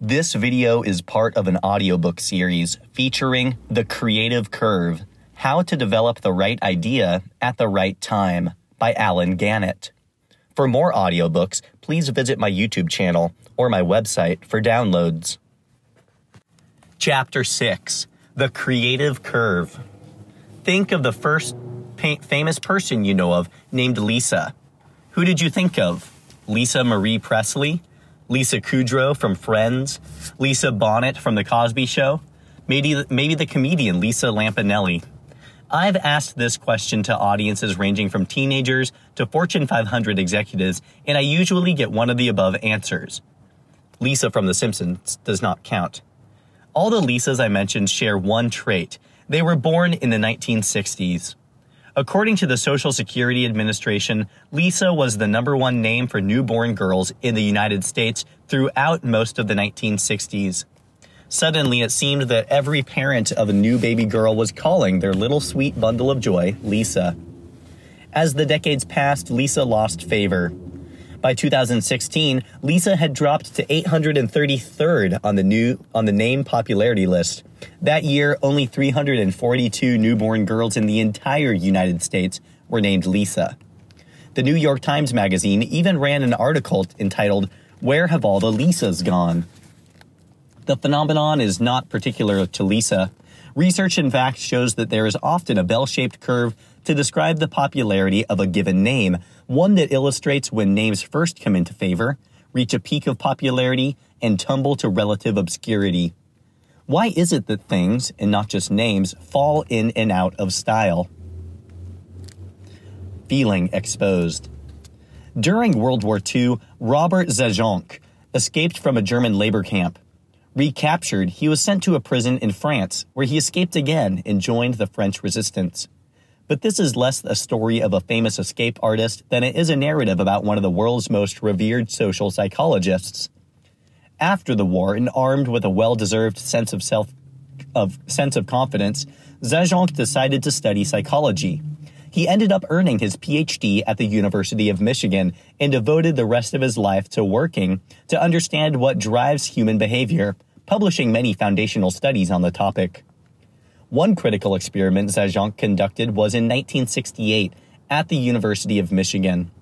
This video is part of an audiobook series featuring The Creative Curve How to Develop the Right Idea at the Right Time by Allen Gannett. For more audiobooks, please visit my YouTube channel or my website for downloads. Chapter 6 The Creative Curve. Think of the first famous person you know of named Lisa. Who did you think of? Lisa Marie Presley? Lisa Kudrow from Friends, Lisa Bonet from The Cosby Show, maybe, maybe the comedian Lisa Lampanelli. I've asked this question to audiences ranging from teenagers to Fortune 500 executives, and I usually get one of the above answers. Lisa from The Simpsons does not count. All the Lisas I mentioned share one trait. They were born in the 1960s. According to the Social Security Administration, Lisa was the number one name for newborn girls in the United States throughout most of the 1960s. Suddenly, it seemed that every parent of a new baby girl was calling their little sweet bundle of joy Lisa. As the decades passed, Lisa lost favor. By 2016, Lisa had dropped to 833rd on the new on the name popularity list. That year, only 342 newborn girls in the entire United States were named Lisa. The New York Times Magazine even ran an article entitled Where Have All the Lisas Gone? The phenomenon is not particular to Lisa. Research, in fact, shows that there is often a bell shaped curve to describe the popularity of a given name, one that illustrates when names first come into favor, reach a peak of popularity, and tumble to relative obscurity. Why is it that things, and not just names, fall in and out of style? Feeling exposed. During World War II, Robert Zajonc escaped from a German labor camp. Recaptured, he was sent to a prison in France, where he escaped again and joined the French resistance. But this is less a story of a famous escape artist than it is a narrative about one of the world's most revered social psychologists. After the war, and armed with a well-deserved sense of self of sense of confidence, Zajonc decided to study psychology. He ended up earning his PhD at the University of Michigan and devoted the rest of his life to working to understand what drives human behavior, publishing many foundational studies on the topic. One critical experiment Zajonc conducted was in 1968 at the University of Michigan.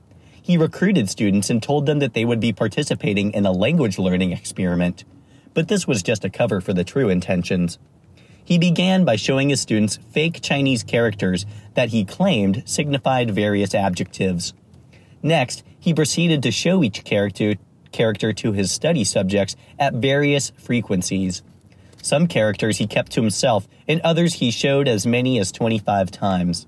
He recruited students and told them that they would be participating in a language learning experiment. But this was just a cover for the true intentions. He began by showing his students fake Chinese characters that he claimed signified various adjectives. Next, he proceeded to show each character, character to his study subjects at various frequencies. Some characters he kept to himself, and others he showed as many as 25 times.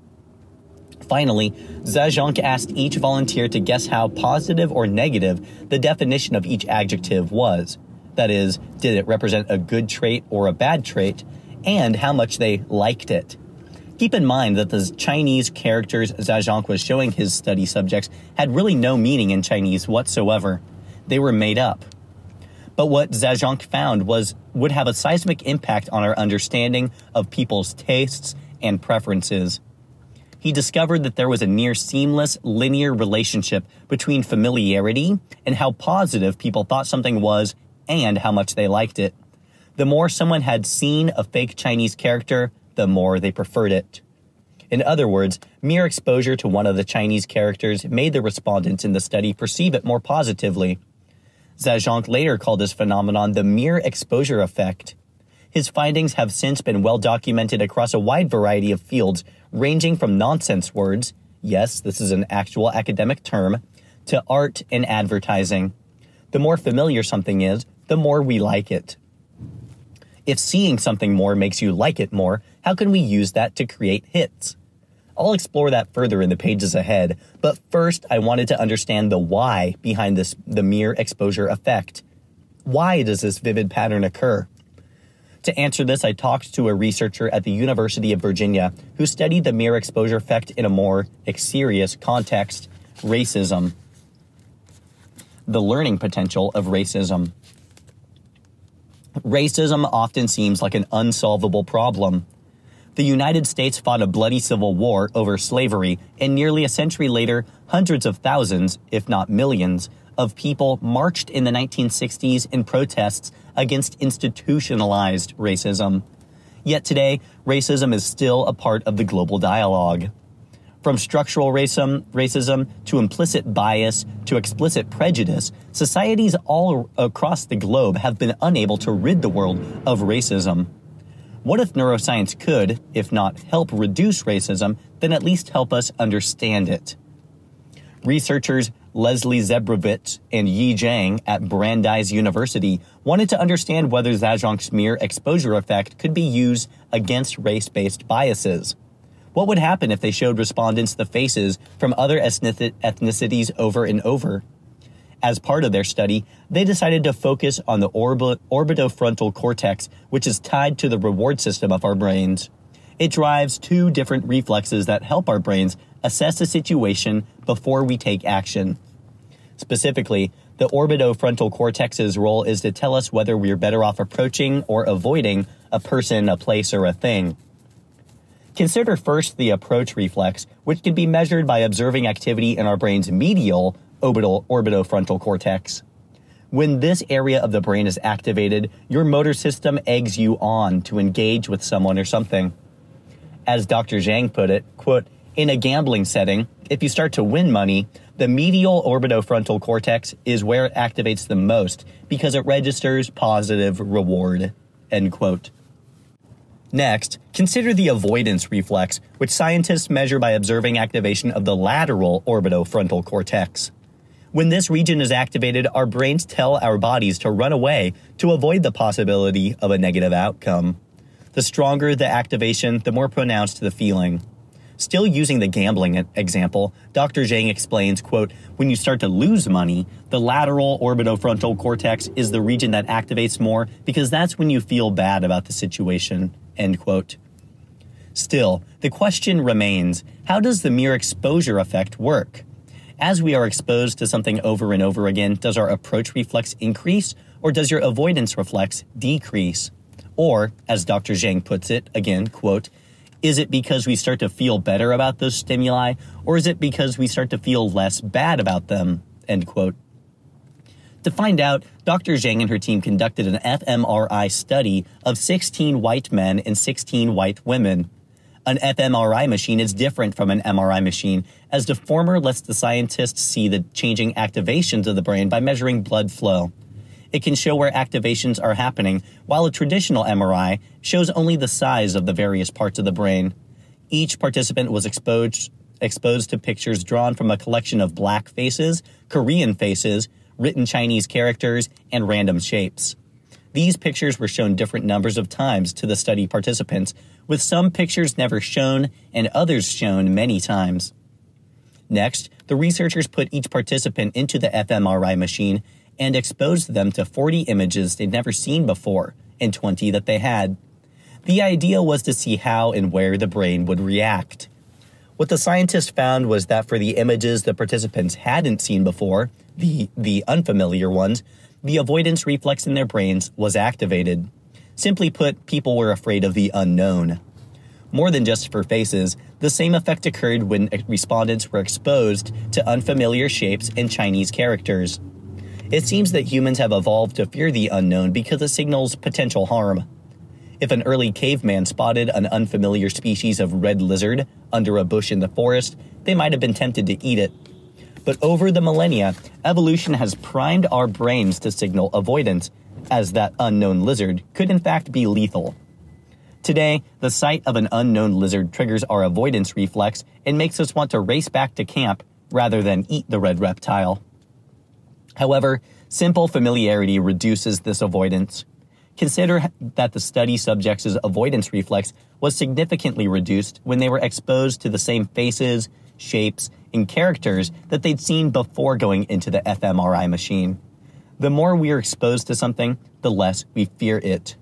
Finally, Zajonc asked each volunteer to guess how positive or negative the definition of each adjective was. That is, did it represent a good trait or a bad trait, and how much they liked it. Keep in mind that the Chinese characters Zajonc was showing his study subjects had really no meaning in Chinese whatsoever. They were made up. But what Zajonc found was would have a seismic impact on our understanding of people's tastes and preferences he discovered that there was a near seamless linear relationship between familiarity and how positive people thought something was and how much they liked it. The more someone had seen a fake Chinese character, the more they preferred it. In other words, mere exposure to one of the Chinese characters made the respondents in the study perceive it more positively. Zajonc later called this phenomenon the mere exposure effect. His findings have since been well documented across a wide variety of fields, ranging from nonsense words, yes, this is an actual academic term, to art and advertising. The more familiar something is, the more we like it. If seeing something more makes you like it more, how can we use that to create hits? I'll explore that further in the pages ahead, but first I wanted to understand the why behind this the mere exposure effect. Why does this vivid pattern occur? To answer this, I talked to a researcher at the University of Virginia who studied the mere exposure effect in a more serious context racism. The learning potential of racism. Racism often seems like an unsolvable problem. The United States fought a bloody civil war over slavery, and nearly a century later, hundreds of thousands, if not millions, of people marched in the 1960s in protests against institutionalized racism. Yet today, racism is still a part of the global dialogue. From structural racism, racism to implicit bias to explicit prejudice, societies all across the globe have been unable to rid the world of racism. What if neuroscience could, if not help reduce racism, then at least help us understand it? Researchers Leslie Zebrovitz and Yi Zhang at Brandeis University wanted to understand whether Zajonc's mere exposure effect could be used against race-based biases. What would happen if they showed respondents the faces from other ethnicities over and over? As part of their study, they decided to focus on the orbi- orbitofrontal cortex, which is tied to the reward system of our brains. It drives two different reflexes that help our brains assess a situation before we take action. Specifically, the orbitofrontal cortex's role is to tell us whether we're better off approaching or avoiding a person, a place, or a thing. Consider first the approach reflex, which can be measured by observing activity in our brain's medial orbital orbitofrontal cortex. When this area of the brain is activated, your motor system eggs you on to engage with someone or something. As Dr. Zhang put it, quote, in a gambling setting, if you start to win money, the medial orbitofrontal cortex is where it activates the most because it registers positive reward, end quote. Next, consider the avoidance reflex, which scientists measure by observing activation of the lateral orbitofrontal cortex. When this region is activated, our brains tell our bodies to run away to avoid the possibility of a negative outcome. The stronger the activation, the more pronounced the feeling. Still using the gambling example, Dr. Zhang explains, quote, when you start to lose money, the lateral orbitofrontal cortex is the region that activates more because that's when you feel bad about the situation. End quote. Still, the question remains how does the mere exposure effect work? As we are exposed to something over and over again, does our approach reflex increase or does your avoidance reflex decrease? Or, as Dr. Zhang puts it, again, quote, is it because we start to feel better about those stimuli or is it because we start to feel less bad about them? End quote. To find out, Dr. Zhang and her team conducted an fMRI study of 16 white men and 16 white women. An fMRI machine is different from an MRI machine, as the former lets the scientists see the changing activations of the brain by measuring blood flow. It can show where activations are happening, while a traditional MRI shows only the size of the various parts of the brain. Each participant was exposed, exposed to pictures drawn from a collection of black faces, Korean faces, written Chinese characters, and random shapes. These pictures were shown different numbers of times to the study participants, with some pictures never shown and others shown many times. Next, the researchers put each participant into the fMRI machine and exposed them to 40 images they'd never seen before and 20 that they had. The idea was to see how and where the brain would react. What the scientists found was that for the images the participants hadn't seen before, the, the unfamiliar ones, the avoidance reflex in their brains was activated. Simply put, people were afraid of the unknown. More than just for faces, the same effect occurred when respondents were exposed to unfamiliar shapes and Chinese characters. It seems that humans have evolved to fear the unknown because it signals potential harm. If an early caveman spotted an unfamiliar species of red lizard under a bush in the forest, they might have been tempted to eat it. But over the millennia, evolution has primed our brains to signal avoidance, as that unknown lizard could in fact be lethal. Today, the sight of an unknown lizard triggers our avoidance reflex and makes us want to race back to camp rather than eat the red reptile. However, simple familiarity reduces this avoidance. Consider that the study subjects' avoidance reflex was significantly reduced when they were exposed to the same faces, shapes, and characters that they'd seen before going into the fMRI machine. The more we are exposed to something, the less we fear it.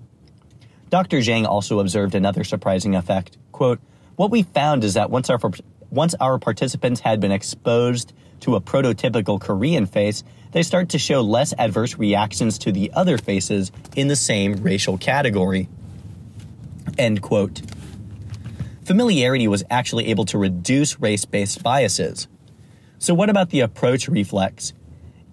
Dr. Zhang also observed another surprising effect. Quote, what we found is that once our, once our participants had been exposed to a prototypical Korean face, they start to show less adverse reactions to the other faces in the same racial category. End quote. Familiarity was actually able to reduce race based biases. So, what about the approach reflex?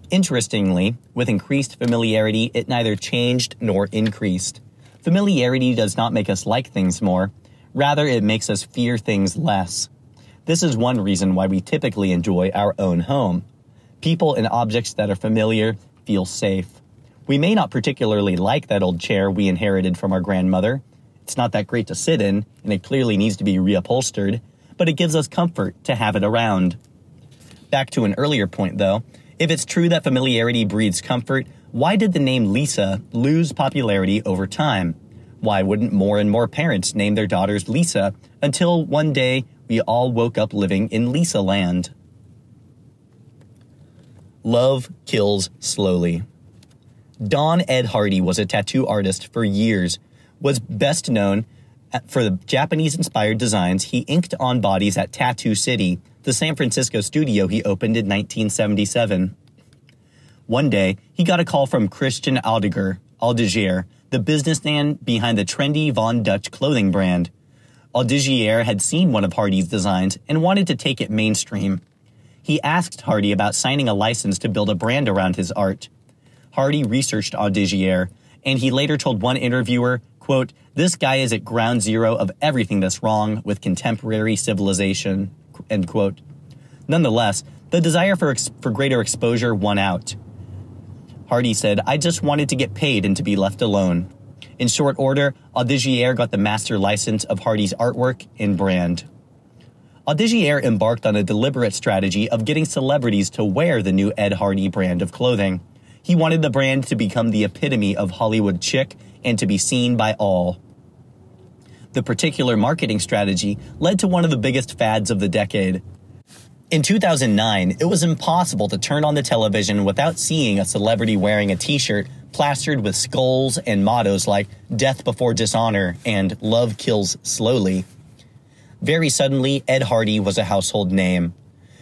Interestingly, with increased familiarity, it neither changed nor increased. Familiarity does not make us like things more, rather, it makes us fear things less. This is one reason why we typically enjoy our own home. People and objects that are familiar feel safe. We may not particularly like that old chair we inherited from our grandmother. It's not that great to sit in, and it clearly needs to be reupholstered, but it gives us comfort to have it around. Back to an earlier point, though, if it's true that familiarity breeds comfort, why did the name Lisa lose popularity over time? Why wouldn't more and more parents name their daughters Lisa until one day we all woke up living in Lisa land? Love kills slowly. Don Ed Hardy was a tattoo artist for years, was best known for the Japanese inspired designs he inked on bodies at Tattoo City, the San Francisco studio he opened in 1977. One day, he got a call from Christian Aldiger, Audigier, the businessman behind the trendy Von Dutch clothing brand. Audigier had seen one of Hardy's designs and wanted to take it mainstream. He asked Hardy about signing a license to build a brand around his art. Hardy researched Audigier, and he later told one interviewer, quote, this guy is at ground zero of everything that's wrong with contemporary civilization, end quote. Nonetheless, the desire for, ex- for greater exposure won out. Hardy said, I just wanted to get paid and to be left alone. In short order, Audigier got the master license of Hardy's artwork and brand. Audigier embarked on a deliberate strategy of getting celebrities to wear the new Ed Hardy brand of clothing. He wanted the brand to become the epitome of Hollywood chic and to be seen by all. The particular marketing strategy led to one of the biggest fads of the decade. In 2009, it was impossible to turn on the television without seeing a celebrity wearing a t shirt plastered with skulls and mottos like Death Before Dishonor and Love Kills Slowly. Very suddenly, Ed Hardy was a household name.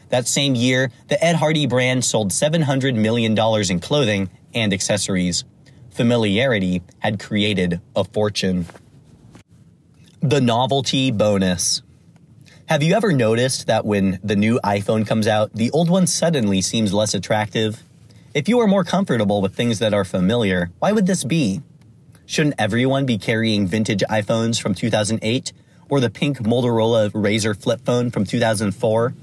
That same year, the Ed Hardy brand sold $700 million in clothing and accessories. Familiarity had created a fortune. The novelty bonus. Have you ever noticed that when the new iPhone comes out, the old one suddenly seems less attractive? If you are more comfortable with things that are familiar, why would this be? Shouldn't everyone be carrying vintage iPhones from 2008 or the pink Motorola Razr flip phone from 2004?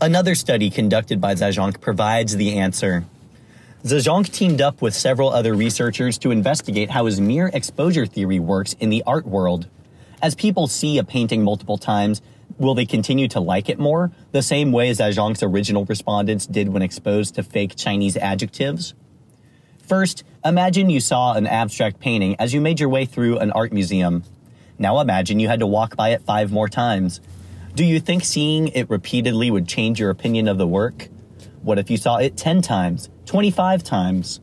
Another study conducted by Zajonc provides the answer. Zajonc teamed up with several other researchers to investigate how his mere exposure theory works in the art world. As people see a painting multiple times, will they continue to like it more, the same way as Zajonc's original respondents did when exposed to fake Chinese adjectives? First, imagine you saw an abstract painting as you made your way through an art museum. Now imagine you had to walk by it five more times. Do you think seeing it repeatedly would change your opinion of the work? What if you saw it 10 times, 25 times?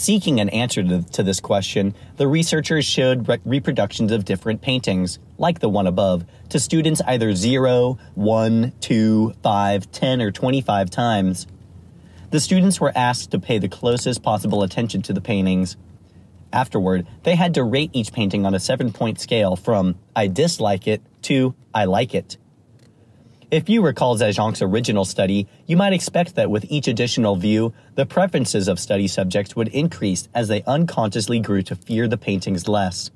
Seeking an answer to, this question, the researchers showed re- reproductions of different paintings, like the one above, to students either 0, 1, 2, 5, 10, or 25 times. The students were asked to pay the closest possible attention to the paintings. Afterward, they had to rate each painting on a seven point scale from I dislike it to I like it. If you recall Zajonc's original study, you might expect that with each additional view, the preferences of study subjects would increase as they unconsciously grew to fear the paintings less.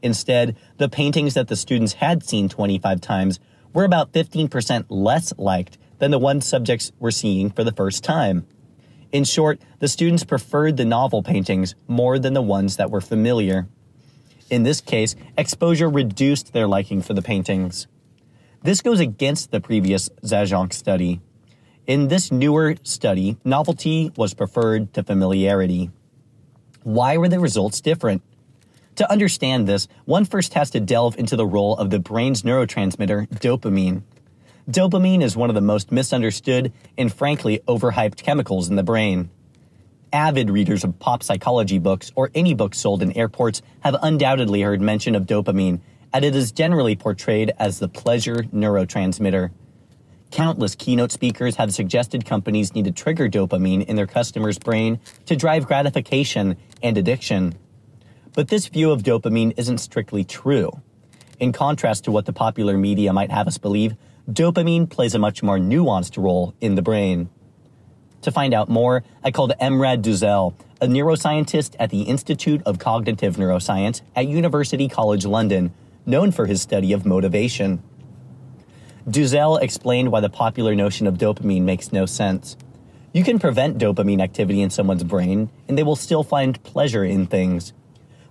Instead, the paintings that the students had seen 25 times were about 15% less liked than the ones subjects were seeing for the first time. In short, the students preferred the novel paintings more than the ones that were familiar. In this case, exposure reduced their liking for the paintings. This goes against the previous Zajonc study. In this newer study, novelty was preferred to familiarity. Why were the results different? To understand this, one first has to delve into the role of the brain's neurotransmitter, dopamine. Dopamine is one of the most misunderstood and frankly overhyped chemicals in the brain. Avid readers of pop psychology books or any books sold in airports have undoubtedly heard mention of dopamine and it is generally portrayed as the pleasure neurotransmitter. Countless keynote speakers have suggested companies need to trigger dopamine in their customers' brain to drive gratification and addiction. But this view of dopamine isn't strictly true. In contrast to what the popular media might have us believe, dopamine plays a much more nuanced role in the brain. To find out more, I called Emrah Duzel, a neuroscientist at the Institute of Cognitive Neuroscience at University College London, known for his study of motivation. Duzel explained why the popular notion of dopamine makes no sense. You can prevent dopamine activity in someone's brain, and they will still find pleasure in things.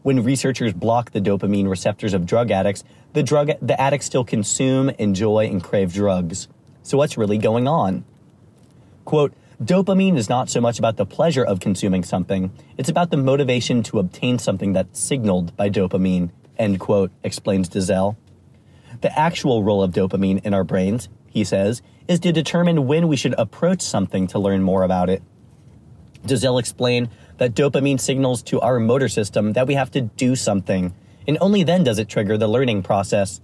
When researchers block the dopamine receptors of drug addicts, the drug the addicts still consume, enjoy, and crave drugs. So what's really going on? Quote, dopamine is not so much about the pleasure of consuming something, it's about the motivation to obtain something that's signaled by dopamine, end quote, explains Duzel. The actual role of dopamine in our brains, he says, is to determine when we should approach something to learn more about it. Duzel explained that dopamine signals to our motor system that we have to do something, and only then does it trigger the learning process.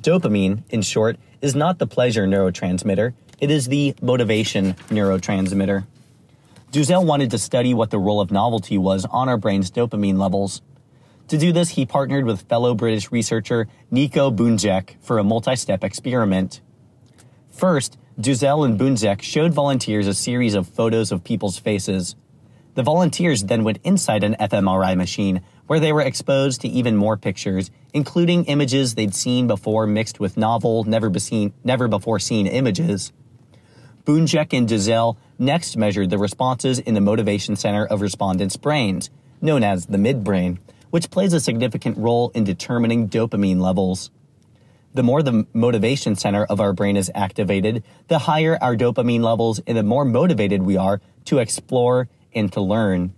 Dopamine, in short, is not the pleasure neurotransmitter, it is the motivation neurotransmitter. Duzel wanted to study what the role of novelty was on our brain's dopamine levels. To do this, he partnered with fellow British researcher Nico Bunzeck for a multi step experiment. First, Duzel and Bunzeck showed volunteers a series of photos of people's faces. The volunteers then went inside an fMRI machine where they were exposed to even more pictures, including images they'd seen before mixed with novel, never, seen, never before seen images. Bunzeck and Duzel next measured the responses in the motivation center of respondents' brains, known as the midbrain, which plays a significant role in determining dopamine levels. The more the motivation center of our brain is activated, the higher our dopamine levels and the more motivated we are to explore and to learn.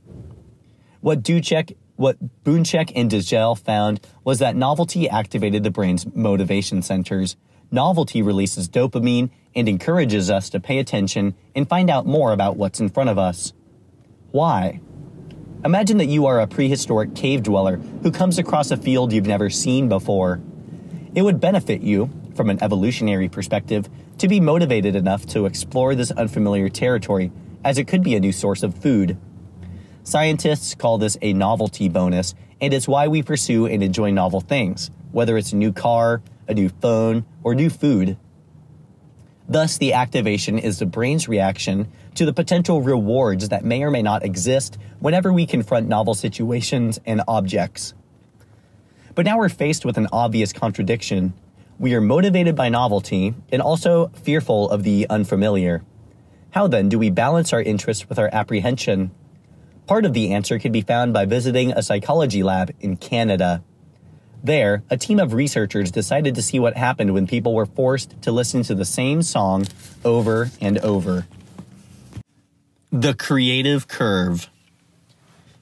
What Duchek, what Bunzeck and Duzel found was that novelty activated the brain's motivation centers. Novelty releases dopamine and encourages us to pay attention and find out more about what's in front of us. Why? Imagine that you are a prehistoric cave dweller who comes across a field you've never seen before. It would benefit you, from an evolutionary perspective, to be motivated enough to explore this unfamiliar territory, as it could be a new source of food. Scientists call this a novelty bonus, and it's why we pursue and enjoy novel things, whether it's a new car, a new phone, or new food. Thus, the activation is the brain's reaction to the potential rewards that may or may not exist whenever we confront novel situations and objects. But now we're faced with an obvious contradiction. We are motivated by novelty and also fearful of the unfamiliar. How then do we balance our interest with our apprehension? Part of the answer can be found by visiting a psychology lab in Canada. There, a team of researchers decided to see what happened when people were forced to listen to the same song over and over. The Creative Curve.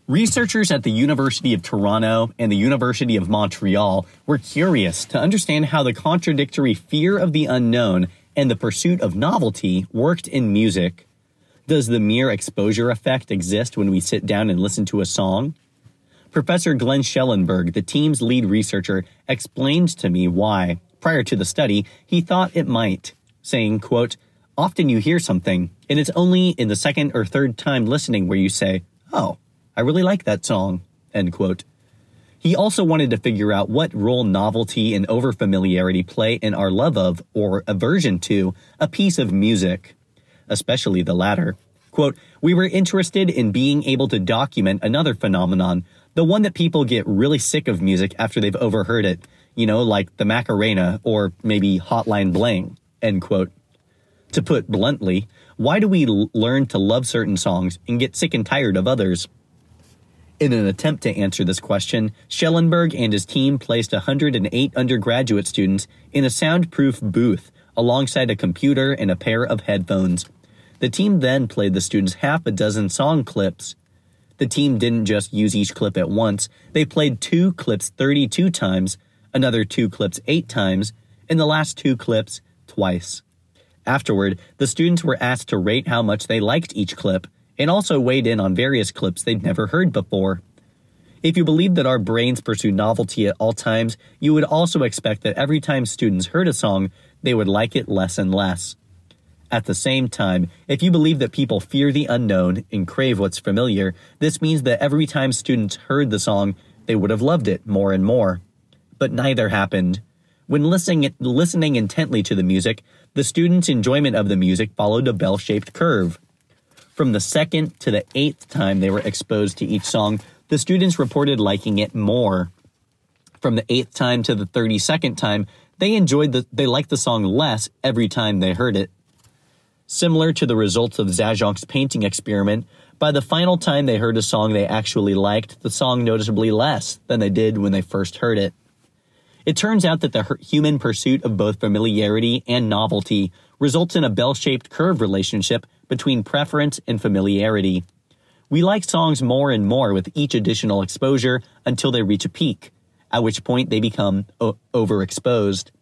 Researchers at the University of Toronto and the University of Montreal were curious to understand how the contradictory fear of the unknown and the pursuit of novelty worked in music. Does the mere exposure effect exist when we sit down and listen to a song? Professor Glenn Schellenberg, the team's lead researcher, explained to me why, prior to the study, he thought it might, saying, quote, Often you hear something, and it's only in the second or third time listening where you say, Oh, I really like that song, end quote. He also wanted to figure out what role novelty and overfamiliarity play in our love of, or aversion to, a piece of music, especially the latter. Quote, we were interested in being able to document another phenomenon, the one that people get really sick of music after they've overheard it, you know, like the Macarena or maybe Hotline Bling, end quote. To put bluntly, why do we l- learn to love certain songs and get sick and tired of others? In an attempt to answer this question, Schellenberg and his team placed 108 undergraduate students in a soundproof booth alongside a computer and a pair of headphones. The team then played the students half a dozen song clips the team didn't just use each clip at once, they played two clips 32 times, another two clips eight times, and the last two clips twice. Afterward, the students were asked to rate how much they liked each clip, and also weighed in on various clips they'd never heard before. If you believe that our brains pursue novelty at all times, you would also expect that every time students heard a song, they would like it less and less. At the same time, if you believe that people fear the unknown and crave what's familiar, this means that every time students heard the song, they would have loved it more and more. But neither happened. When listening, listening intently to the music, the students' enjoyment of the music followed a bell shaped curve. From the second to the eighth time they were exposed to each song, the students reported liking it more. From the eighth time to the 32nd time, they enjoyed the, they liked the song less every time they heard it. Similar to the results of Zajonc's painting experiment, by the final time they heard a song they actually liked the song noticeably less than they did when they first heard it. It turns out that the human pursuit of both familiarity and novelty results in a bell shaped curve relationship between preference and familiarity. We like songs more and more with each additional exposure until they reach a peak, at which point they become o- overexposed.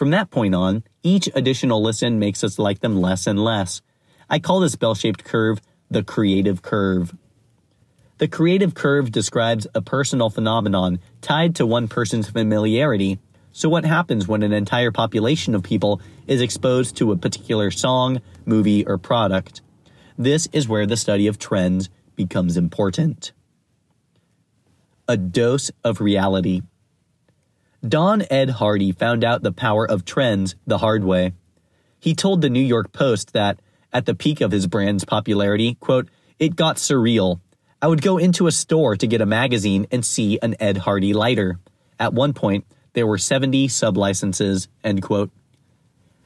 From that point on, each additional listen makes us like them less and less. I call this bell shaped curve the creative curve. The creative curve describes a personal phenomenon tied to one person's familiarity. So, what happens when an entire population of people is exposed to a particular song, movie, or product? This is where the study of trends becomes important. A dose of reality. Don Ed Hardy found out the power of trends the hard way. He told the New York Post that at the peak of his brand's popularity, quote, it got surreal. I would go into a store to get a magazine and see an Ed Hardy lighter. At one point, there were 70 sublicenses, end quote.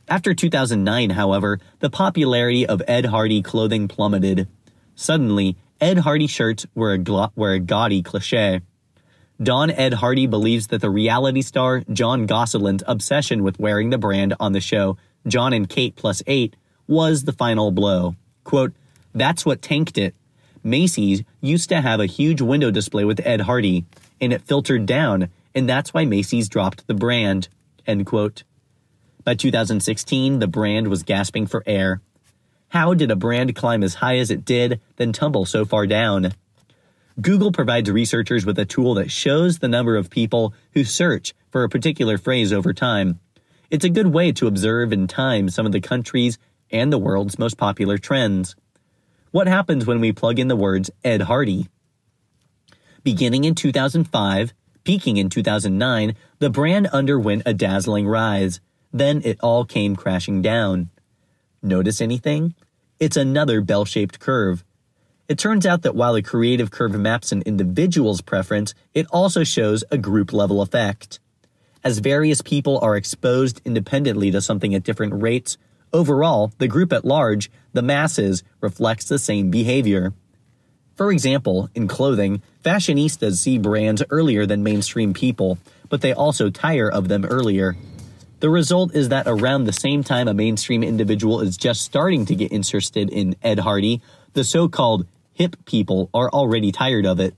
After 2009, however, the popularity of Ed Hardy clothing plummeted. Suddenly, Ed Hardy shirts were a, were a gaudy cliche. Don Ed Hardy believes that the reality star Jon Gosselin's obsession with wearing the brand on the show Jon and Kate Plus 8 was the final blow. Quote, That's what tanked it. Macy's used to have a huge window display with Ed Hardy, and it filtered down, and that's why Macy's dropped the brand. End quote. By 2016, the brand was gasping for air. How did a brand climb as high as it did, then tumble so far down? Google provides researchers with a tool that shows the number of people who search for a particular phrase over time. It's a good way to observe in time some of the countries and the world's most popular trends. What happens when we plug in the words Ed Hardy? Beginning in 2005, peaking in 2009, the brand underwent a dazzling rise. Then it all came crashing down. Notice anything? It's another bell shaped curve. It turns out that while the creative curve maps an individual's preference, it also shows a group level effect. As various people are exposed independently to something at different rates, Overall, the group at large, the masses, reflects the same behavior. For example, in clothing, fashionistas see brands earlier than mainstream people, but they also tire of them earlier. The result is that around the same time a mainstream individual is just starting to get interested in Ed Hardy, the so called hip people are already tired of it.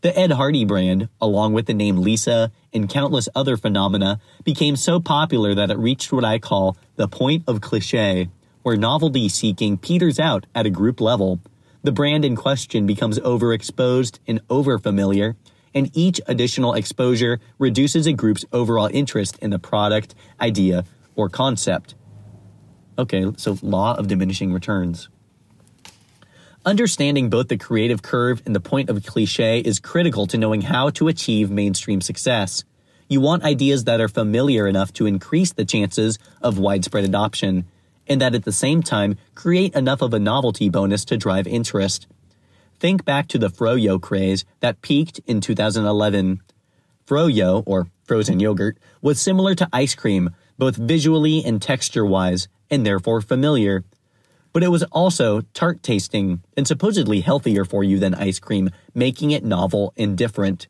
The Ed Hardy brand, along with the name Lisa and countless other phenomena, became so popular that it reached what I call the point of cliche, where novelty seeking peters out at a group level. The brand in question becomes overexposed and overfamiliar, and each additional exposure reduces a group's overall interest in the product, idea, or concept. Okay, so law of diminishing returns. Understanding both the creative curve and the point of cliche is critical to knowing how to achieve mainstream success. You want ideas that are familiar enough to increase the chances of widespread adoption, and that at the same time create enough of a novelty bonus to drive interest. Think back to the Froyo craze that peaked in 2011. Froyo, or frozen yogurt, was similar to ice cream, both visually and texture wise, and therefore familiar but it was also tart tasting and supposedly healthier for you than ice cream, making it novel and different.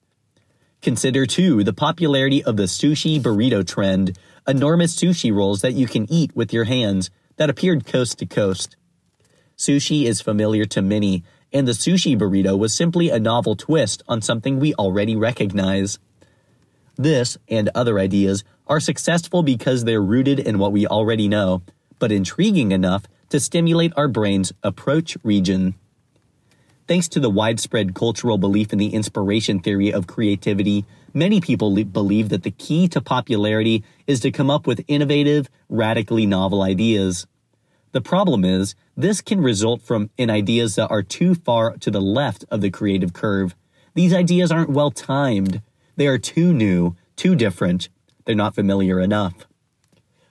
Consider too the popularity of the sushi burrito trend, enormous sushi rolls that you can eat with your hands that appeared coast to coast. Sushi is familiar to many, and the sushi burrito was simply a novel twist on something we already recognize. This and other ideas are successful because they're rooted in what we already know, but intriguing enough to stimulate our brain's approach region. Thanks to the widespread cultural belief in the inspiration theory of creativity, many people le- believe that the key to popularity is to come up with innovative, radically novel ideas. The problem is, this can result from in ideas that are too far to the left of the creative curve. These ideas aren't well timed. They are too new, too different. They're not familiar enough.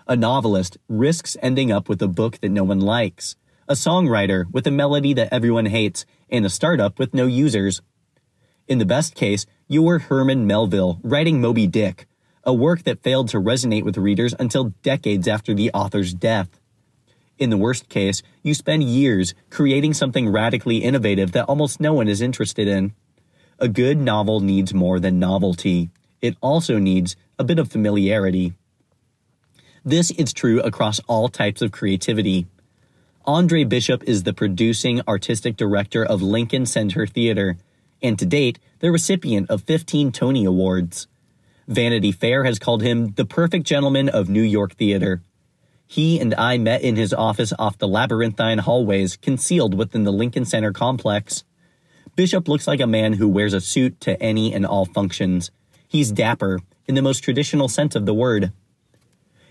A novelist risks ending up with a book that no one likes. a songwriter with a melody that everyone hates, and a startup with no users. In the best case, you were Herman Melville writing Moby Dick, a work that failed to resonate with readers until decades after the author's death. In the worst case, you spend years creating something radically innovative that almost no one is interested in. A good novel needs more than novelty. It also needs a bit of familiarity. This is true across all types of creativity. Andre Bishop is the producing artistic director of Lincoln Center Theater, and to date, the recipient of 15 Tony Awards. Vanity Fair has called him the perfect gentleman of New York theater. He and I met in his office off the labyrinthine hallways concealed within the Lincoln Center complex. Bishop looks like a man who wears a suit to any and all functions. He's dapper, in the most traditional sense of the word.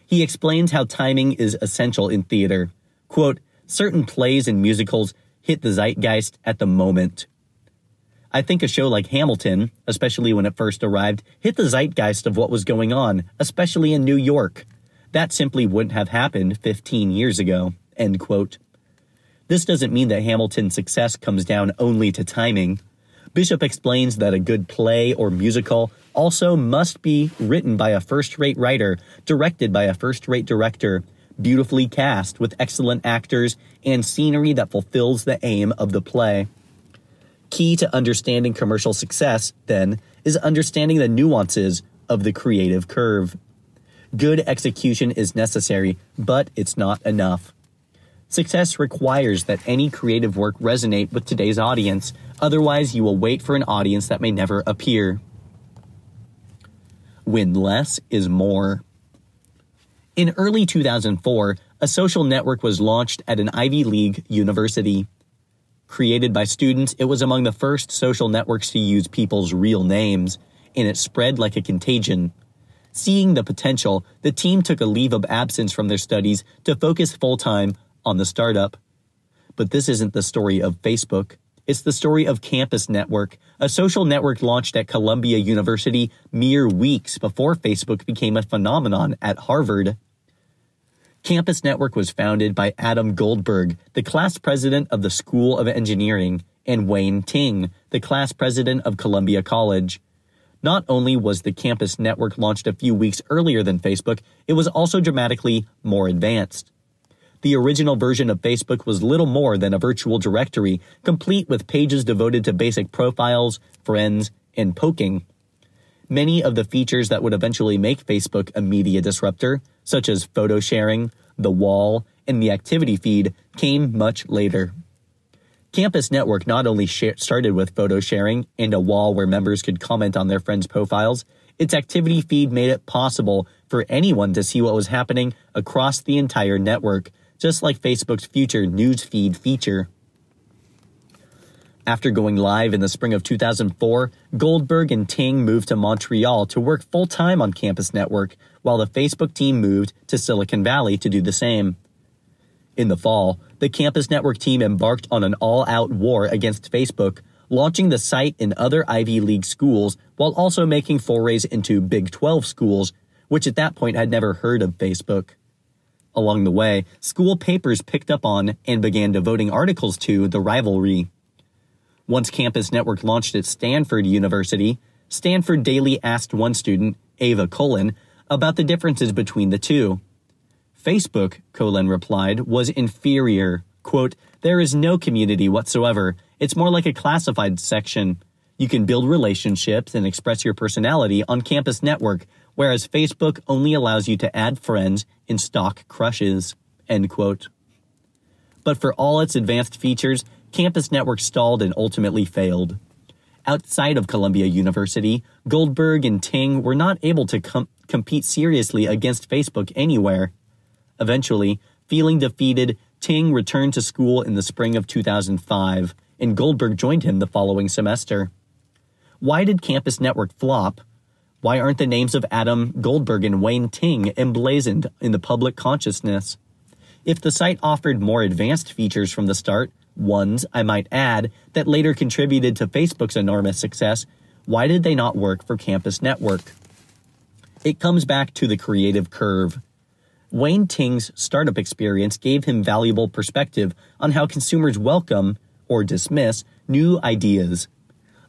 He explains how timing is essential in theater. Quote, certain plays and musicals hit the zeitgeist at the moment. I think a show like Hamilton, especially when it first arrived, hit the zeitgeist of what was going on, especially in New York. That simply wouldn't have happened 15 years ago. End quote. This doesn't mean that Hamilton's success comes down only to timing. Bishop explains that a good play or musical also must be written by a first rate writer, directed by a first rate director, beautifully cast with excellent actors, and scenery that fulfills the aim of the play. Key to understanding commercial success, then, is understanding the nuances of the creative curve. Good execution is necessary, but it's not enough. Success requires that any creative work resonate with today's audience, otherwise, you will wait for an audience that may never appear when less is more. In early 2004, a social network was launched at an Ivy League university. Created by students, it was among the first social networks to use people's real names, and it spread like a contagion. Seeing the potential, the team took a leave of absence from their studies to focus full time on the startup. But this isn't the story of Facebook. It's the story of Campus Network, a social network launched at Columbia University mere weeks before Facebook became a phenomenon at Harvard. Campus Network was founded by Adam Goldberg, the class president of the School of Engineering, and Wayne Ting, the class president of Columbia College. Not only was the Campus Network launched a few weeks earlier than Facebook, it was also dramatically more advanced. The original version of Facebook was little more than a virtual directory, complete with pages devoted to basic profiles, friends, and poking. Many of the features that would eventually make Facebook a media disruptor, such as photo sharing, the wall, and the activity feed, came much later. Campus Network not only started with photo sharing and a wall where members could comment on their friends' profiles, its activity feed made it possible for anyone to see what was happening across the entire network, just like Facebook's future newsfeed feature. After going live in the spring of 2004, Goldberg and Ting moved to Montreal to work full time on Campus Network, while the Facebook team moved to Silicon Valley to do the same. In the fall, the Campus Network team embarked on an all out war against Facebook, launching the site in other Ivy League schools while also making forays into Big 12 schools, which at that point had never heard of Facebook. Along the way, school papers picked up on and began devoting articles to the rivalry. Once Campus Network launched at Stanford University, Stanford Daily asked one student, Ava Colon, about the differences between the two. Facebook, Colon replied, was inferior. Quote, there is no community whatsoever. It's more like a classified section. You can build relationships and express your personality on Campus Network, whereas Facebook only allows you to add friends and stalk crushes. End quote. But for all its advanced features, Campus Network stalled and ultimately failed. Outside of Columbia University, Goldberg and Ting were not able to com- compete seriously against Facebook anywhere. Eventually, feeling defeated, Ting returned to school in the spring of 2005, and Goldberg joined him the following semester. Why did Campus Network flop? Why aren't the names of Adam Goldberg and Wayne Ting emblazoned in the public consciousness? If the site offered more advanced features from the start, ones, I might add, that later contributed to Facebook's enormous success, why did they not work for Campus Network? It comes back to the creative curve. Wayne Ting's startup experience gave him valuable perspective on how consumers welcome or dismiss new ideas.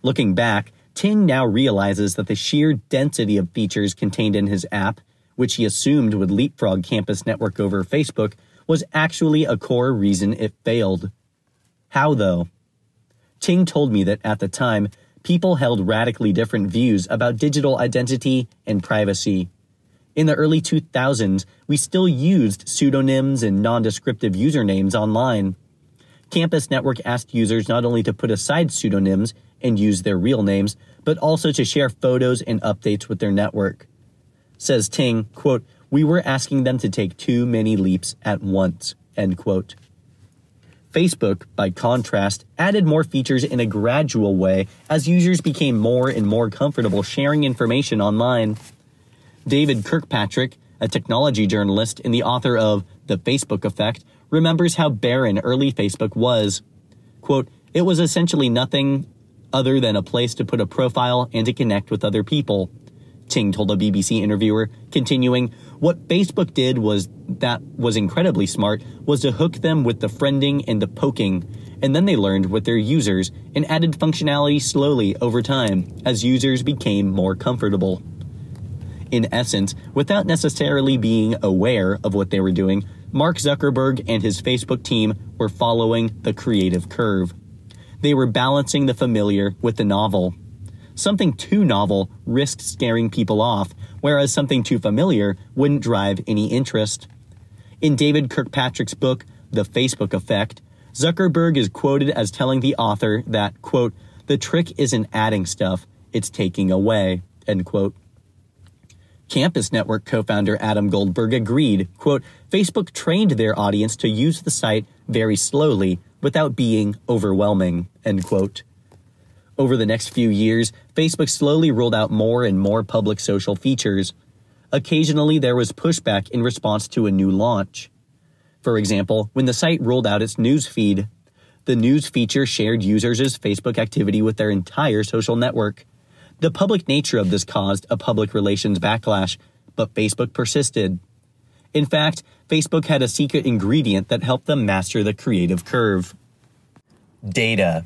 Looking back, Ting now realizes that the sheer density of features contained in his app, which he assumed would leapfrog Campus Network over Facebook, was actually a core reason it failed. How though? Ting told me that at the time, people held radically different views about digital identity and privacy. In the early 2000s, we still used pseudonyms and nondescriptive usernames online. Campus Network asked users not only to put aside pseudonyms and use their real names, but also to share photos and updates with their network. Says Ting, quote, we were asking them to take too many leaps at once, end quote. Facebook, by contrast, added more features in a gradual way as users became more and more comfortable sharing information online. David Kirkpatrick, a technology journalist and the author of The Facebook Effect, remembers how barren early Facebook was. Quote, it was essentially nothing other than a place to put a profile and to connect with other people. Ting told a BBC interviewer, continuing, What Facebook did was that was incredibly smart was to hook them with the friending and the poking, and then they learned with their users and added functionality slowly over time as users became more comfortable. In essence, without necessarily being aware of what they were doing, Mark Zuckerberg and his Facebook team were following the creative curve. They were balancing the familiar with the novel. Something too novel risked scaring people off, whereas something too familiar wouldn't drive any interest. In David Kirkpatrick's book, The Facebook Effect, Zuckerberg is quoted as telling the author that, quote, the trick isn't adding stuff, it's taking away, end quote. Campus Network co-founder Adam Goldberg agreed, quote, Facebook trained their audience to use the site very slowly without being overwhelming, end quote. Over the next few years, Facebook slowly rolled out more and more public social features. Occasionally, there was pushback in response to a new launch. For example, when the site rolled out its news feed, the news feature shared users' Facebook activity with their entire social network. The public nature of this caused a public relations backlash, but Facebook persisted. In fact, Facebook had a secret ingredient that helped them master the creative curve. Data.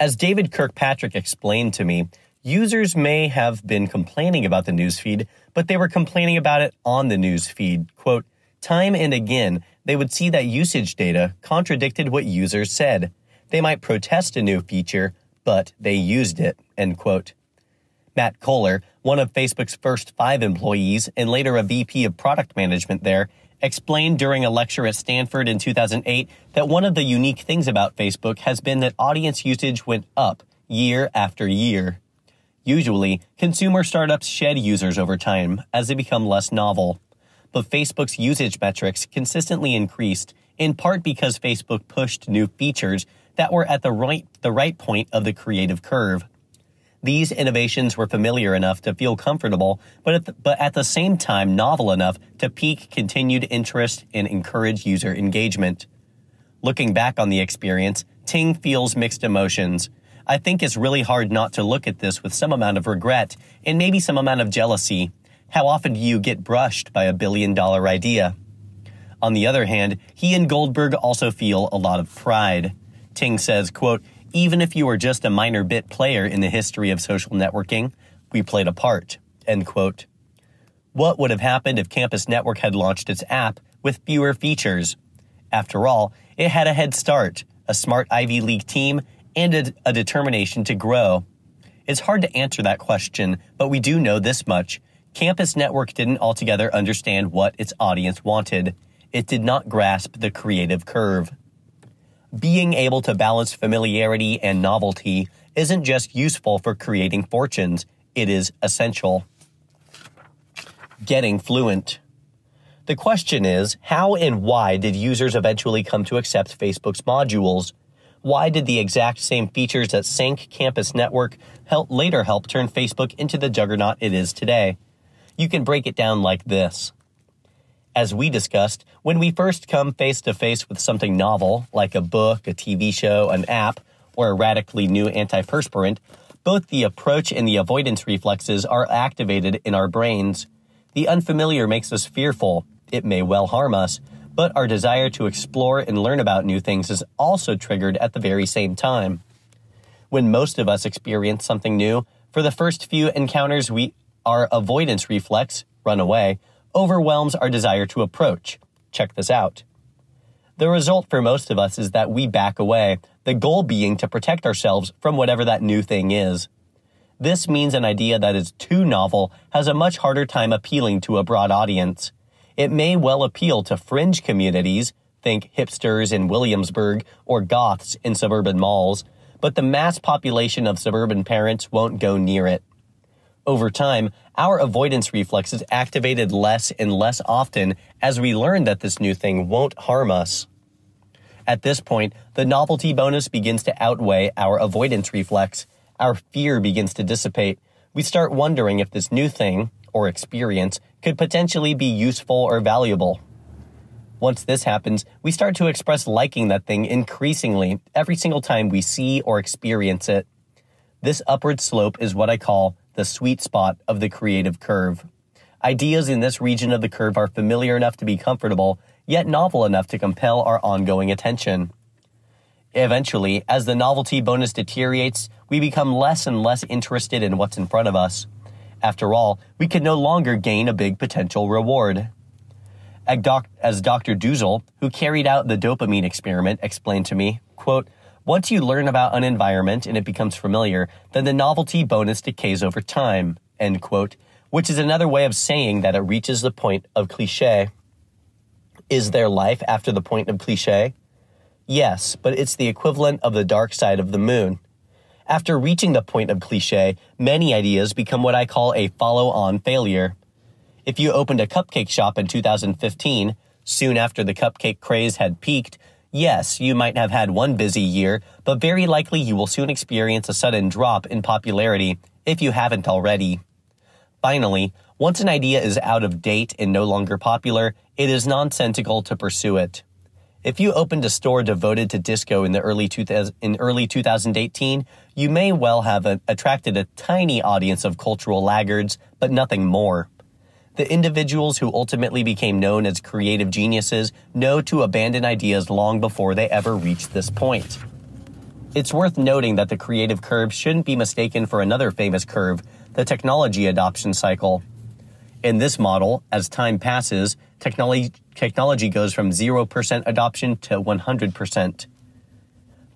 As David Kirkpatrick explained to me, users may have been complaining about the newsfeed, but they were complaining about it on the newsfeed. Quote, time and again, they would see that usage data contradicted what users said. They might protest a new feature, but they used it, end quote. Matt Cohler, one of Facebook's first five employees and later a VP of product management there, explained during a lecture at Stanford in 2008 that one of the unique things about Facebook has been that audience usage went up year after year. Usually, consumer startups shed users over time as they become less novel. But Facebook's usage metrics consistently increased, in part because Facebook pushed new features that were at the right, the right point of the creative curve. These innovations were familiar enough to feel comfortable, but at the, but at the same time novel enough to pique continued interest and encourage user engagement. Looking back on the experience, Ting feels mixed emotions. I think it's really hard not to look at this with some amount of regret and maybe some amount of jealousy. How often do you get brushed by a billion dollar idea? On the other hand, he and Goldberg also feel a lot of pride. Ting says, quote, even if you were just a minor bit player in the history of social networking, we played a part. End quote. What would have happened if Campus Network had launched its app with fewer features? After all, it had a head start, a smart Ivy League team, and a, a determination to grow. It's hard to answer that question, but we do know this much. Campus Network didn't altogether understand what its audience wanted. It did not grasp the creative curve being able to balance familiarity and novelty isn't just useful for creating fortunes, it is essential. Getting fluent. The question is how and why did users eventually come to accept Facebook's modules? Why did the exact same features that sank Campus Network help later help turn Facebook into the juggernaut it is today? You can break it down like this. As we discussed, when we first come face to face with something novel, like a book, a TV show, an app, or a radically new antiperspirant, both the approach and the avoidance reflexes are activated in our brains. The unfamiliar makes us fearful. it may well harm us, but our desire to explore and learn about new things is also triggered at the very same time. When most of us experience something new, for the first few encounters, we our avoidance reflex, run away, overwhelms our desire to approach. Check this out. The result for most of us is that we back away, the goal being to protect ourselves from whatever that new thing is. This means an idea that is too novel has a much harder time appealing to a broad audience. It may well appeal to fringe communities, think hipsters in Williamsburg or goths in suburban malls, but the mass population of suburban parents won't go near it. Over time, our avoidance reflex is activated less and less often as we learn that this new thing won't harm us. At this point, the novelty bonus begins to outweigh our avoidance reflex. Our fear begins to dissipate. We start wondering if this new thing, or experience, could potentially be useful or valuable. Once this happens, we start to express liking that thing increasingly every single time we see or experience it. This upward slope is what I call the sweet spot of the creative curve. Ideas in this region of the curve are familiar enough to be comfortable, yet novel enough to compel our ongoing attention. Eventually, as the novelty bonus deteriorates, we become less and less interested in what's in front of us. After all, we can no longer gain a big potential reward. As Dr. Düzel, who carried out the dopamine experiment, explained to me, quote, once you learn about an environment and it becomes familiar, then the novelty bonus decays over time, end quote, which is another way of saying that it reaches the point of cliche. Is there life after the point of cliche? Yes, but it's the equivalent of the dark side of the moon. After reaching the point of cliche, many ideas become what I call a follow on failure. If you opened a cupcake shop in 2015, soon after the cupcake craze had peaked, Yes, you might have had one busy year, but very likely you will soon experience a sudden drop in popularity if you haven't already. Finally, once an idea is out of date and no longer popular, it is nonsensical to pursue it. If you opened a store devoted to disco in the early 2000, in early 2018, you may well have a, attracted a tiny audience of cultural laggards, but nothing more. The individuals who ultimately became known as creative geniuses know to abandon ideas long before they ever reach this point. It's worth noting that the creative curve shouldn't be mistaken for another famous curve, the technology adoption cycle. In this model, as time passes, technology, technology goes from 0% adoption to 100%.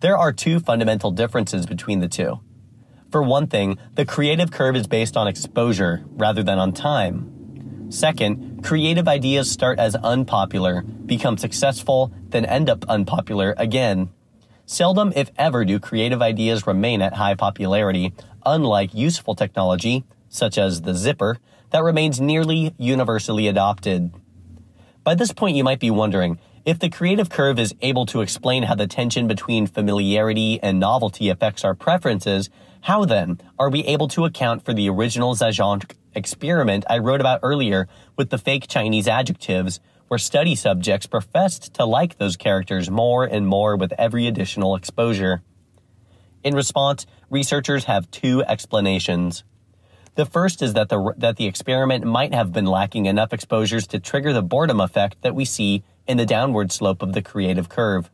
There are two fundamental differences between the two. For one thing, the creative curve is based on exposure rather than on time. Second, creative ideas start as unpopular, become successful, then end up unpopular again. Seldom, if ever, do creative ideas remain at high popularity, unlike useful technology, such as the zipper, that remains nearly universally adopted. By this point, you might be wondering if the creative curve is able to explain how the tension between familiarity and novelty affects our preferences, how then are we able to account for the original Zajonc experiment I wrote about earlier with the fake Chinese adjectives, where study subjects professed to like those characters more and more with every additional exposure. In response, researchers have two explanations. The first is that the, that the experiment might have been lacking enough exposures to trigger the boredom effect that we see in the downward slope of the creative curve.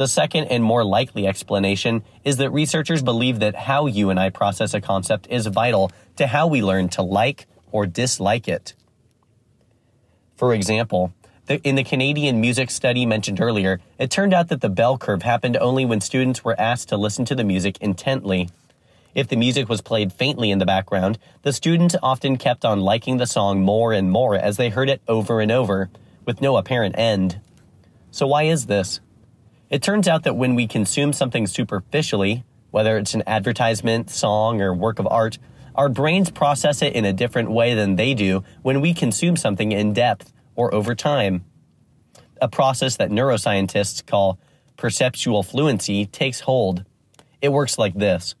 The second and more likely explanation is that researchers believe that how you and I process a concept is vital to how we learn to like or dislike it. For example, in the Canadian music study mentioned earlier, it turned out that the bell curve happened only when students were asked to listen to the music intently. If the music was played faintly in the background, the students often kept on liking the song more and more as they heard it over and over, with no apparent end. So why is this? It turns out that when we consume something superficially, whether it's an advertisement, song, or work of art, our brains process it in a different way than they do when we consume something in depth or over time. A process that neuroscientists call perceptual fluency takes hold. It works like this.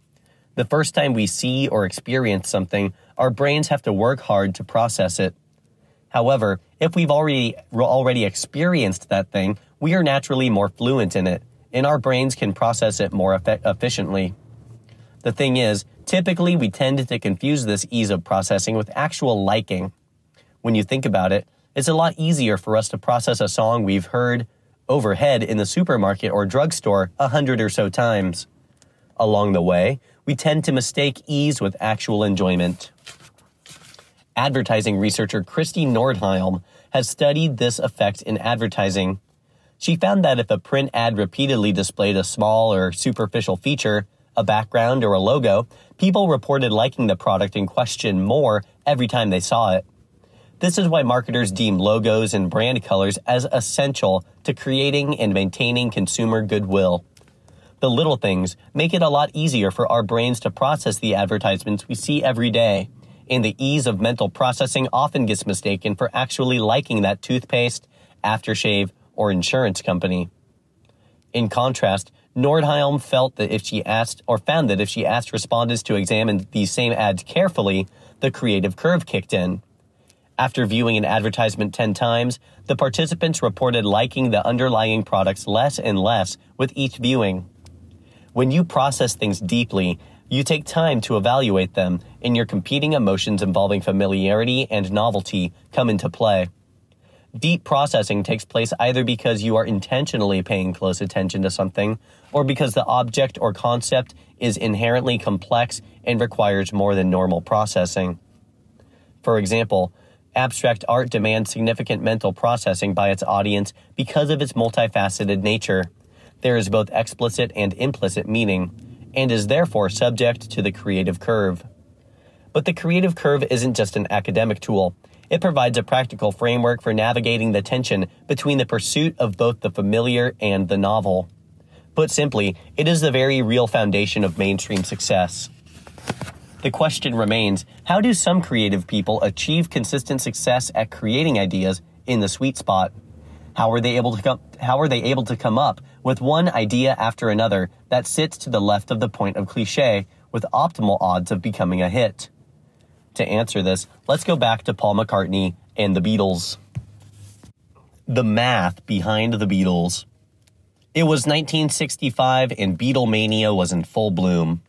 The first time we see or experience something, our brains have to work hard to process it. However, if we've already already experienced that thing, we are naturally more fluent in it, and our brains can process it more eff- efficiently. The thing is, typically we tend to confuse this ease of processing with actual liking. When you think about it, it's a lot easier for us to process a song we've heard overhead in the supermarket or drugstore a hundred or so times. Along the way, we tend to mistake ease with actual enjoyment. Advertising researcher Christie Nordhielm has studied this effect in advertising. She found that if a print ad repeatedly displayed a small or superficial feature, a background, or a logo, people reported liking the product in question more every time they saw it. This is why marketers deem logos and brand colors as essential to creating and maintaining consumer goodwill. The little things make it a lot easier for our brains to process the advertisements we see every day, and the ease of mental processing often gets mistaken for actually liking that toothpaste, aftershave, or insurance company. In contrast, Nordhielm felt that if she asked, or found that if she asked respondents to examine these same ads carefully, the creative curve kicked in. After viewing an advertisement 10 times, the participants reported liking the underlying products less and less with each viewing. When you process things deeply, you take time to evaluate them, and your competing emotions involving familiarity and novelty come into play. Deep processing takes place either because you are intentionally paying close attention to something, or because the object or concept is inherently complex and requires more than normal processing. For example, Abstract art demands significant mental processing by its audience because of its multifaceted nature. There is both explicit and implicit meaning, and is therefore subject to the creative curve. But the creative curve isn't just an academic tool. It provides a practical framework for navigating the tension between the pursuit of both the familiar and the novel. Put simply, it is the very real foundation of mainstream success. The question remains how do some creative people achieve consistent success at creating ideas in the sweet spot? How are they able to come, how are they able to come up with one idea after another that sits to the left of the point of cliche with optimal odds of becoming a hit? To answer this, let's go back to Paul McCartney and the Beatles. The math behind the Beatles. It was 1965 and Beatlemania was in full bloom.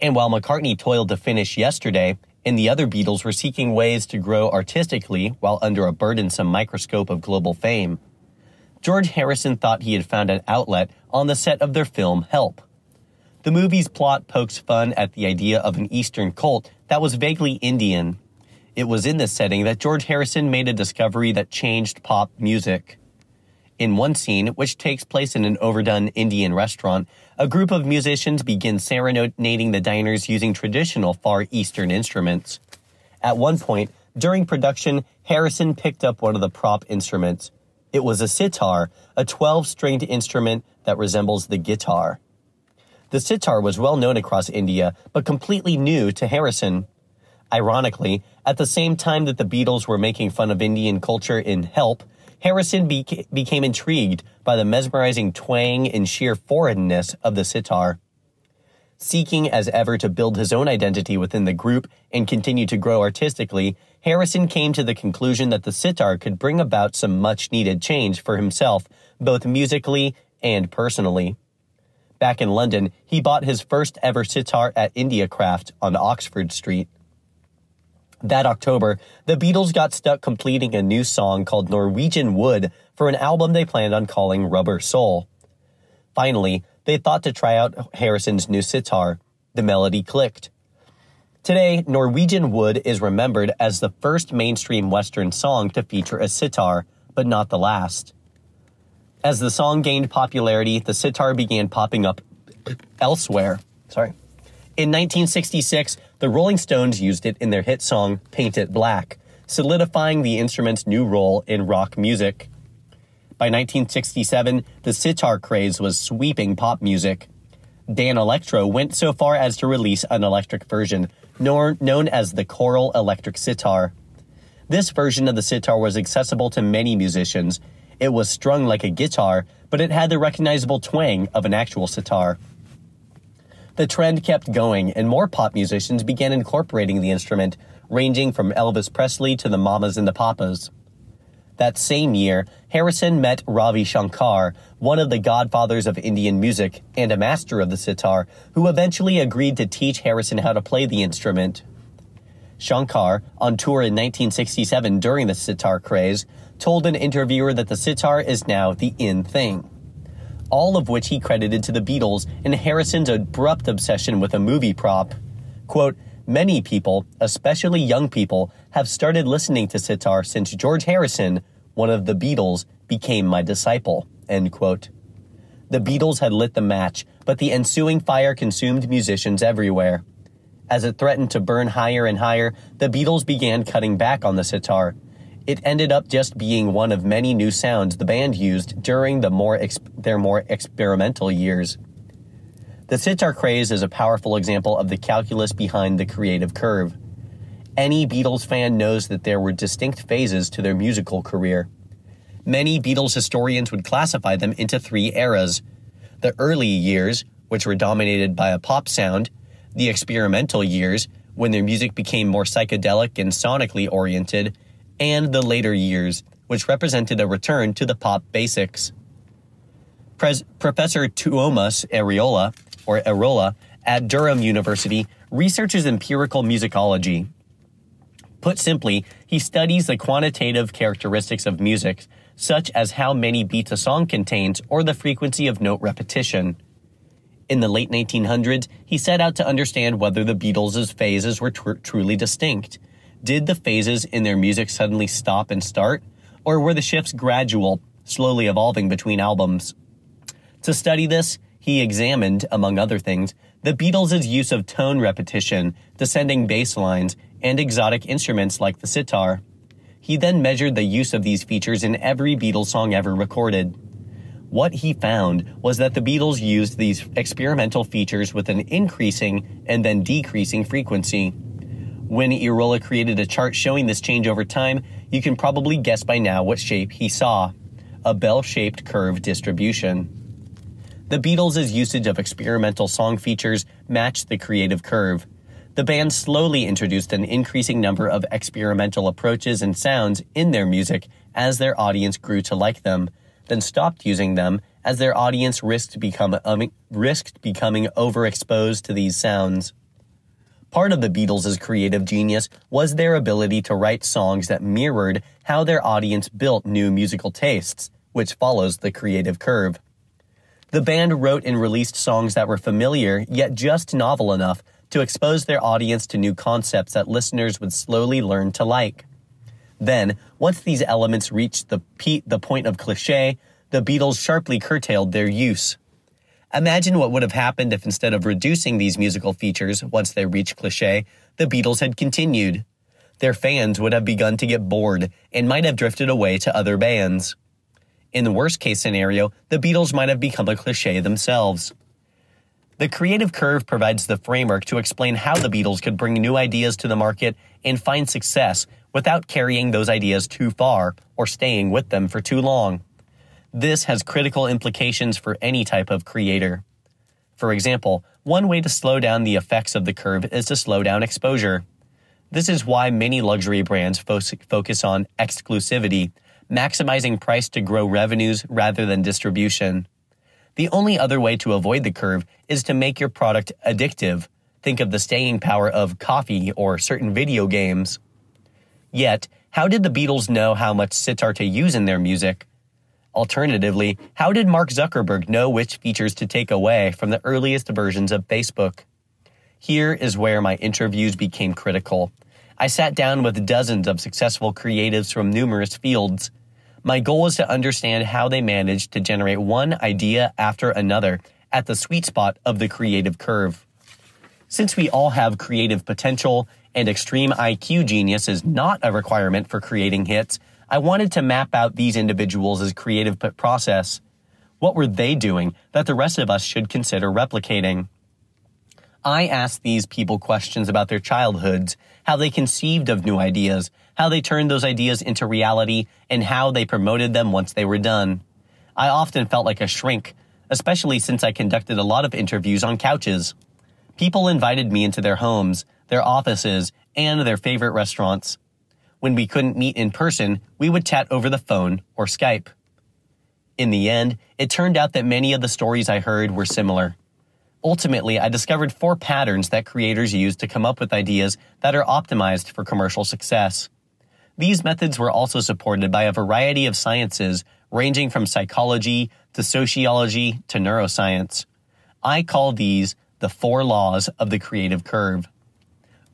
And while McCartney toiled to finish yesterday, and the other Beatles were seeking ways to grow artistically while under a burdensome microscope of global fame, George Harrison thought he had found an outlet on the set of their film Help. The movie's plot pokes fun at the idea of an Eastern cult that was vaguely Indian. It was in this setting that George Harrison made a discovery that changed pop music. In one scene, which takes place in an overdone Indian restaurant, a group of musicians begin serenading the diners using traditional Far Eastern instruments. At one point, during production, Harrison picked up one of the prop instruments. It was a sitar, a 12 stringed instrument that resembles the guitar. The sitar was well known across India, but completely new to Harrison. Ironically, at the same time that the Beatles were making fun of Indian culture in Help, Harrison beca- became intrigued by the mesmerizing twang and sheer foreignness of the sitar. Seeking as ever to build his own identity within the group and continue to grow artistically, Harrison came to the conclusion that the sitar could bring about some much needed change for himself, both musically and personally. Back in London, he bought his first ever sitar at Indiacraft on Oxford Street. That October, the Beatles got stuck completing a new song called Norwegian Wood for an album they planned on calling Rubber Soul. Finally, they thought to try out Harrison's new sitar. The melody clicked. Today, Norwegian Wood is remembered as the first mainstream Western song to feature a sitar, but not the last. As the song gained popularity, the sitar began popping up elsewhere. Sorry. In 1966, the Rolling Stones used it in their hit song Paint It Black, solidifying the instrument's new role in rock music. By 1967, the sitar craze was sweeping pop music. Danelectro went so far as to release an electric version, known as the Coral Electric Sitar. This version of the sitar was accessible to many musicians. It was strung like a guitar, but it had the recognizable twang of an actual sitar. The trend kept going, and more pop musicians began incorporating the instrument, ranging from Elvis Presley to the Mamas and the Papas. That same year, Harrison met Ravi Shankar, one of the godfathers of Indian music and a master of the sitar, who eventually agreed to teach Harrison how to play the instrument. Shankar, on tour in 1967 during the sitar craze, told an interviewer that the sitar is now the in thing. All of which he credited to the Beatles and Harrison's abrupt obsession with a movie prop. Quote, Many people, especially young people, have started listening to sitar since George Harrison, one of the Beatles, became my disciple. End quote. The Beatles had lit the match, but the ensuing fire consumed musicians everywhere. As it threatened to burn higher and higher, the Beatles began cutting back on the sitar. It ended up just being one of many new sounds the band used during the more their more experimental years. The sitar craze is a powerful example of the calculus behind the creative curve. Any Beatles fan knows that there were distinct phases to their musical career. Many Beatles historians would classify them into three eras the early years, which were dominated by a pop sound, the experimental years, when their music became more psychedelic and sonically oriented, and the later years, which represented a return to the pop basics. Pres- Professor Tuomas Areola or Arola, at Durham University, researches empirical musicology. Put simply, he studies the quantitative characteristics of music, such as how many beats a song contains or the frequency of note repetition. In the late 1900s, he set out to understand whether the Beatles' phases were tr- truly distinct. Did the phases in their music suddenly stop and start, or were the shifts gradual, slowly evolving between albums? To study this, he examined, among other things, the Beatles' use of tone repetition, descending bass lines, and exotic instruments like the sitar. He then measured the use of these features in every Beatles song ever recorded. What he found was that the Beatles used these experimental features with an increasing and then decreasing frequency. When Areola created a chart showing this change over time, you can probably guess by now what shape he saw a bell shaped curve distribution. The Beatles' usage of experimental song features matched the creative curve. The band slowly introduced an increasing number of experimental approaches and sounds in their music as their audience grew to like them, then stopped using them as their audience risked, become, um, risked becoming overexposed to these sounds. Part of the Beatles' creative genius was their ability to write songs that mirrored how their audience built new musical tastes, which follows the creative curve. The band wrote and released songs that were familiar, yet just novel enough to expose their audience to new concepts that listeners would slowly learn to like. Then, once these elements reached the, pe- the point of cliche, the Beatles sharply curtailed their use. Imagine what would have happened if instead of reducing these musical features once they reached cliche, the Beatles had continued. Their fans would have begun to get bored and might have drifted away to other bands. In the worst case scenario, the Beatles might have become a cliche themselves. The creative curve provides the framework to explain how the Beatles could bring new ideas to the market and find success without carrying those ideas too far or staying with them for too long. This has critical implications for any type of creator. For example, one way to slow down the effects of the curve is to slow down exposure. This is why many luxury brands fo- focus on exclusivity maximizing price to grow revenues rather than distribution. The only other way to avoid the curve is to make your product addictive. Think of the staying power of coffee or certain video games. Yet, how did the Beatles know how much sitar to use in their music? Alternatively, how did Mark Zuckerberg know which features to take away from the earliest versions of Facebook? Here is where my interviews became critical. I sat down with dozens of successful creatives from numerous fields. My goal is to understand how they managed to generate one idea after another at the sweet spot of the creative curve. Since we all have creative potential and extreme IQ genius is not a requirement for creating hits, I wanted to map out these individuals' creative process. What were they doing that the rest of us should consider replicating? I asked these people questions about their childhoods, how they conceived of new ideas, how they turned those ideas into reality, and how they promoted them once they were done. I often felt like a shrink, especially since I conducted a lot of interviews on couches. People invited me into their homes, their offices, and their favorite restaurants. When we couldn't meet in person, we would chat over the phone or Skype. In the end, it turned out that many of the stories I heard were similar. Ultimately, I discovered four patterns that creators use to come up with ideas that are optimized for commercial success. These methods were also supported by a variety of sciences ranging from psychology to sociology to neuroscience. I call these the four laws of the creative curve.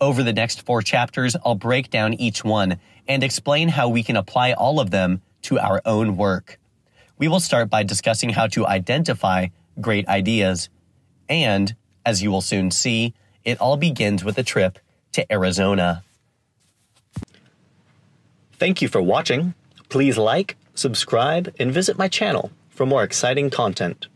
Over the next four chapters, I'll break down each one and explain how we can apply all of them to our own work. We will start by discussing how to identify great ideas. And, as you will soon see, it all begins with a trip to Arizona. Thank you for watching. Please like, subscribe, and visit my channel for more exciting content.